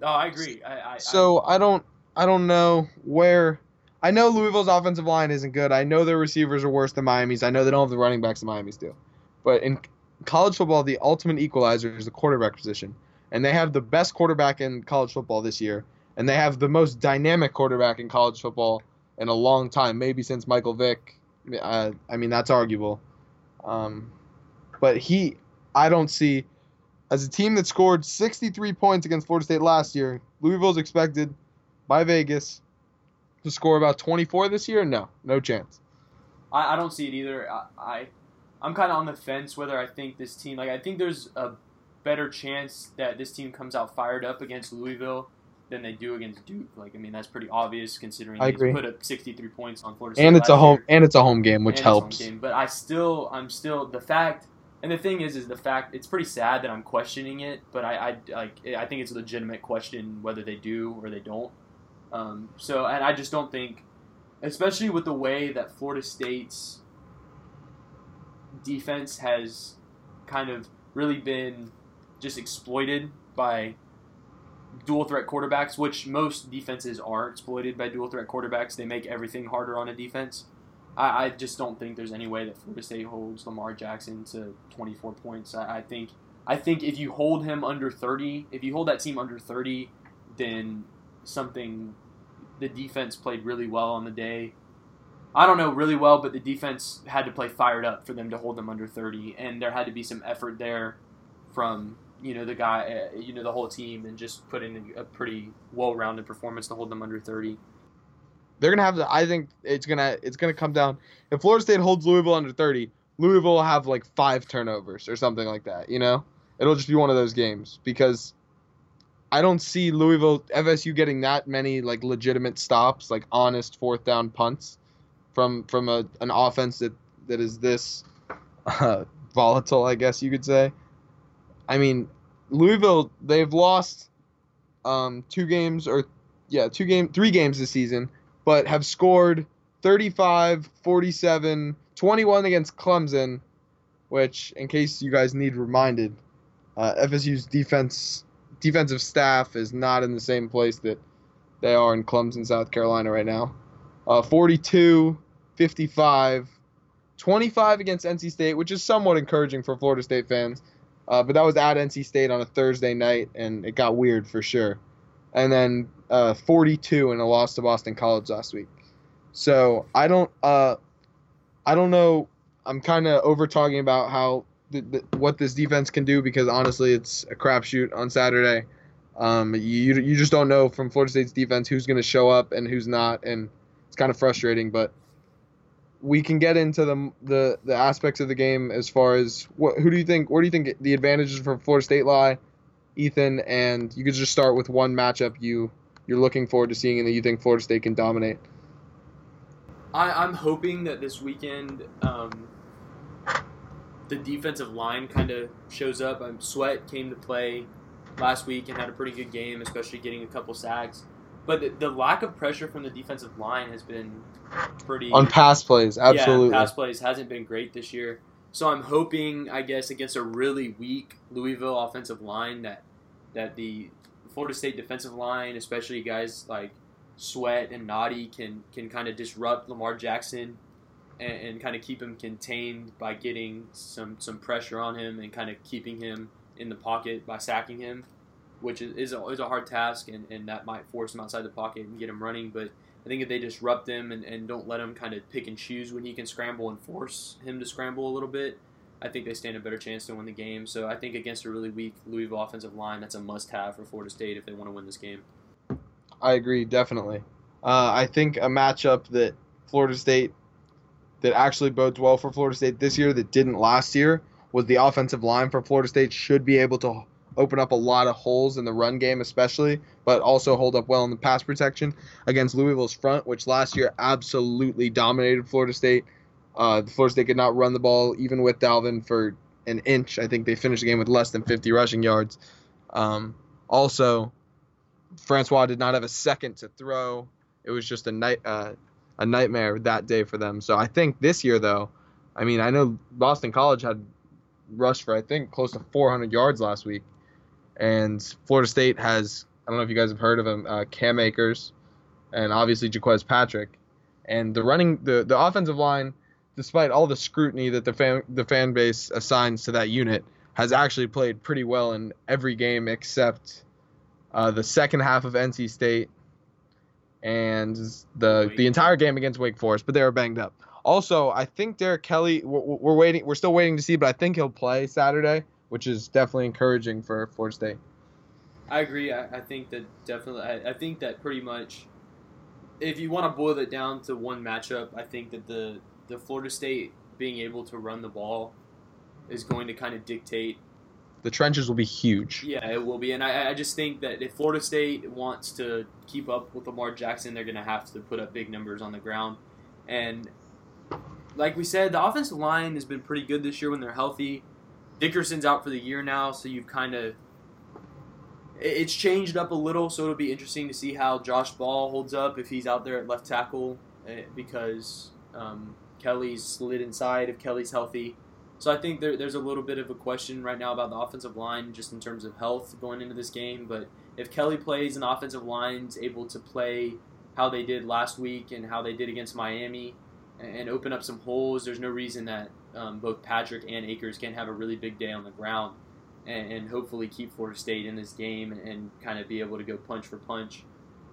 oh, I agree. I, I, So I don't I don't know where I know Louisville's offensive line isn't good. I know their receivers are worse than Miami's. I know they don't have the running backs that Miami's do. But in college football, the ultimate equalizer is the quarterback position. And they have the best quarterback in college football this year. And they have the most dynamic quarterback in college football in a long time, maybe since Michael Vick. I mean, that's arguable. Um, but he, I don't see, as a team that scored 63 points against Florida State last year, Louisville's expected by Vegas to score about 24 this year? No, no chance. I, I don't see it either. I, I I'm kind of on the fence whether I think this team like I think there's a better chance that this team comes out fired up against Louisville than they do against Duke. Like I mean that's pretty obvious considering I they agree. put up 63 points on Florida State. And it's a home year. and it's a home game, which And helps. game. But I still, I'm still the fact, and the thing is, is the fact. It's pretty sad that I'm questioning it, but I, I like, I think it's a legitimate question whether they do or they don't. Um, so, and I just don't think, especially with the way that Florida State's defense has kind of really been just exploited by dual threat quarterbacks, which most defenses are exploited by dual threat quarterbacks. They make everything harder on a defense. I, I just don't think there's any way that Florida State holds Lamar Jackson to 24 points. I, I think I think if you hold him under 30, if you hold that team under 30, then something the defense played really well on the day. I don't know really well, but the defense had to play fired up for them to hold them under 30, and there had to be some effort there from you know the guy, uh, you know the whole team, and just put in a pretty well-rounded performance to hold them under 30. They're gonna have The, I think it's gonna it's gonna come down. If Florida State holds Louisville under 30, Louisville will have like five turnovers or something like that. You know, it'll just be one of those games because I don't see Louisville FSU getting that many like legitimate stops, like honest fourth down punts from from a an offense that that is this [laughs] uh, volatile, I guess you could say. I mean, Louisville they've lost um, two games or yeah, two game three games this season, but have scored 35, 47, 21 against Clemson, which in case you guys need reminded, uh, FSU's defense defensive staff is not in the same place that they are in Clemson, South Carolina right now. Uh, 42, 55, 25 against NC State, which is somewhat encouraging for Florida State fans. Uh, but that was at NC State on a Thursday night, and it got weird for sure. And then uh, 42 in a loss to Boston College last week. So I don't, uh, I don't know. I'm kind of over talking about how what this defense can do because honestly, it's a crapshoot on Saturday. Um, you you just don't know from Florida State's defense who's going to show up and who's not, and it's kind of frustrating. But we can get into the the the aspects of the game as far as what who do you think where do you think the advantages for Florida State lie, Ethan? And you could just start with one matchup you you're looking forward to seeing and that you think Florida State can dominate. I, I'm hoping that this weekend um, the defensive line kind of shows up. Um, Sweat came to play last week and had a pretty good game, especially getting a couple sacks. But the, the lack of pressure from the defensive line has been pretty On pass plays, absolutely. Yeah, pass plays hasn't been great this year. So I'm hoping, I guess, against a really weak Louisville offensive line that that the Florida State defensive line, especially guys like Sweat and Nnadi, can can kind of disrupt Lamar Jackson and, and kind of keep him contained by getting some some pressure on him and kind of keeping him in the pocket by sacking him, which is is a, is a hard task and, and that might force him outside the pocket and get him running, but. I think if they disrupt him and, and don't let him kind of pick and choose when he can scramble and force him to scramble a little bit, I think they stand a better chance to win the game. So I think against a really weak Louisville offensive line, that's a must-have for Florida State if they want to win this game. I agree, definitely. Uh, I think a matchup that Florida State that actually bodes well for Florida State this year that didn't last year was the offensive line for Florida State should be able to open up a lot of holes in the run game especially, but also hold up well in the pass protection against Louisville's front, which last year absolutely dominated Florida State. Uh, Florida State could not run the ball even with Dalvin for an inch. I think they finished the game with less than 50 rushing yards. Um, also, Francois did not have a second to throw. It was just a night uh, a nightmare that day for them. So I think this year though, I mean I know Boston College had rushed for I think close to 400 yards last week, and Florida State has I don't know if you guys have heard of him, uh, Cam Akers, and obviously Jacques Patrick, and the running the the offensive line, despite all the scrutiny that the fan the fan base assigns to that unit, has actually played pretty well in every game except uh, the second half of NC State and the the entire game against Wake Forest, but they were banged up. Also, I think Derrick Kelly, we're, we're waiting, we're still waiting to see, but I think he'll play Saturday, which is definitely encouraging for Florida State. I agree. I, I think that definitely. I, I think that pretty much, if you want to boil it down to one matchup, I think that the the Florida State being able to run the ball is going to kind of dictate The trenches will be huge. Yeah, it will be, and I, I just think that if Florida State wants to keep up with Lamar Jackson, they're going to have to put up big numbers on the ground. And like we said, the offensive line has been pretty good this year when they're healthy. Dickerson's out for the year now, so you've kind of it's changed up a little. So it'll be interesting to see how Josh Ball holds up if he's out there at left tackle, eh, because um, Kelly's slid inside if Kelly's healthy. So I think there, there's a little bit of a question right now about the offensive line, just in terms of health going into this game. But if Kelly plays and offensive line's able to play how they did last week and how they did against Miami, and open up some holes, there's no reason that um, both Patrick and Akers can't have a really big day on the ground, and, and hopefully keep Florida State in this game and, and, kind of be able to go punch for punch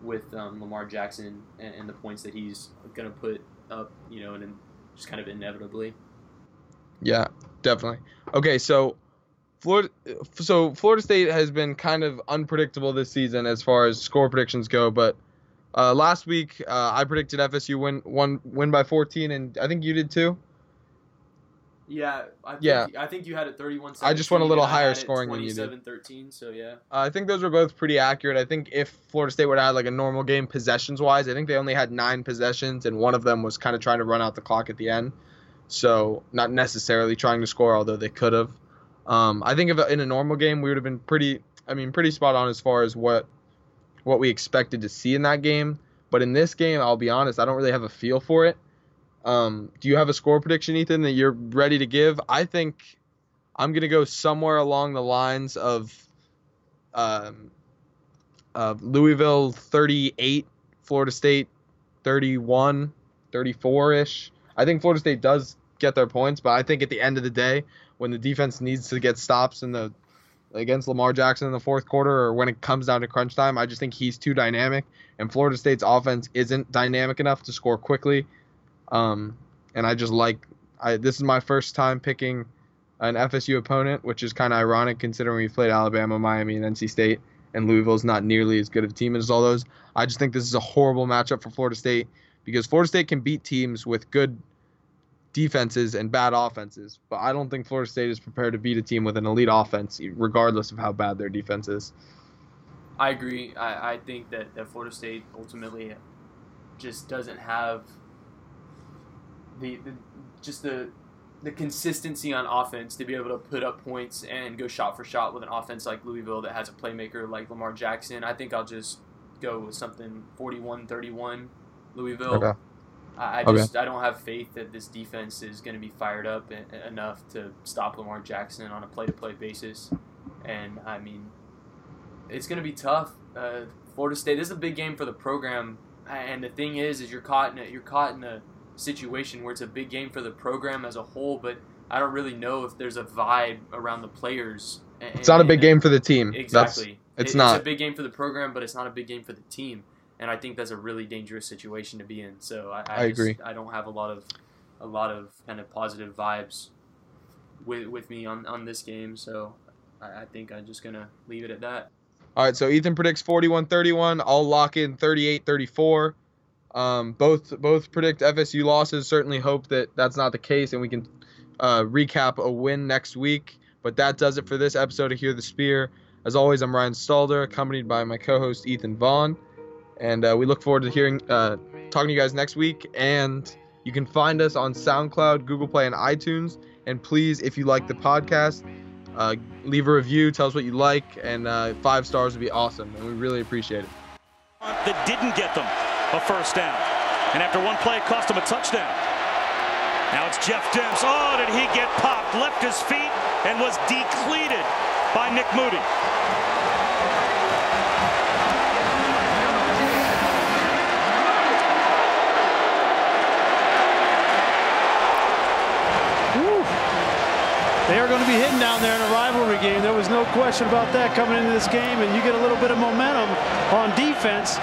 with um, Lamar Jackson and, and, the points that he's going to put up, you know, and, and just kind of inevitably. Yeah, definitely. Okay, so Florida, so Florida State has been kind of unpredictable this season as far as score predictions go. But uh, last week, uh, I predicted FSU win one win by 14, and I think you did too. Yeah, I think, Yeah. I think you had it 31 I just went a little higher scoring than you did. 27 13, so yeah. Uh, I think those were both pretty accurate. I think if Florida State would have had like a normal game possessions wise, I think they only had nine possessions, and one of them was kind of trying to run out the clock at the end. So not necessarily trying to score, although they could have. Um, I think if in a normal game we would have been pretty, I mean, pretty spot on as far as what what we expected to see in that game. But in this game, I'll be honest, I don't really have a feel for it. Um, do you have a score prediction, Ethan, that you're ready to give? I think I'm gonna go somewhere along the lines of um, uh, Louisville 38, Florida State 31, 34 ish. I think Florida State does get their points, but I think at the end of the day, when the defense needs to get stops in the against Lamar Jackson in the fourth quarter or when it comes down to crunch time, I just think he's too dynamic, and Florida State's offense isn't dynamic enough to score quickly. Um, and I just like I this is my first time picking an FSU opponent, which is kind of ironic considering we played Alabama, Miami, and NC State, and Louisville's not nearly as good of a team as all those. I just think this is a horrible matchup for Florida State because Florida State can beat teams with good defenses and bad offenses, but I don't think Florida State is prepared to beat a team with an elite offense, regardless of how bad their defense is. I agree. I, I think that, that Florida State ultimately just doesn't have the, the just the the consistency on offense to be able to put up points and go shot for shot with an offense like Louisville that has a playmaker like Lamar Jackson. I think I'll just go with something 41-31 Louisville. Okay. I I Okay. just I don't have faith that this defense is going to be fired up enough to stop Lamar Jackson on a play-to-play basis. And I mean, it's going to be tough. Uh, Florida State this is a big game for the program, and the thing is, is you're caught in a, you're caught in a situation where it's a big game for the program as a whole, but I don't really know if there's a vibe around the players. It's not a big game for the team. That's Exactly. it's It- not. It's a big game for the program, but it's not a big game for the team. And I think that's a really dangerous situation to be in. So I, I, I just- agree. I don't have a lot of a lot of kind of positive vibes with with me on, on this game. So I, I think I'm just gonna leave it at that. All right, so Ethan predicts 41-31. I'll lock in 38-34. Um, both both predict FSU losses. Certainly hope that that's not the case, and we can uh, recap a win next week. But that does it for this episode of Hear the Spear. As always, I'm Ryan Stalder, accompanied by my co-host Ethan Vaughn, and uh, we look forward to hearing, uh, talking to you guys next week. And you can find us on SoundCloud, Google Play, and iTunes. And please, if you like the podcast, uh, leave a review, tell us what you like, and uh, five stars would be awesome, and we really appreciate it. That didn't get them a first down. And after one play, it cost him a touchdown. Now it's Jeff Demps. Oh, did he get popped? Left his feet and was decleated by Nick Moody. They are going to be hitting down there in a rivalry game. There was no question about that coming into this game, and you get a little bit of momentum on defense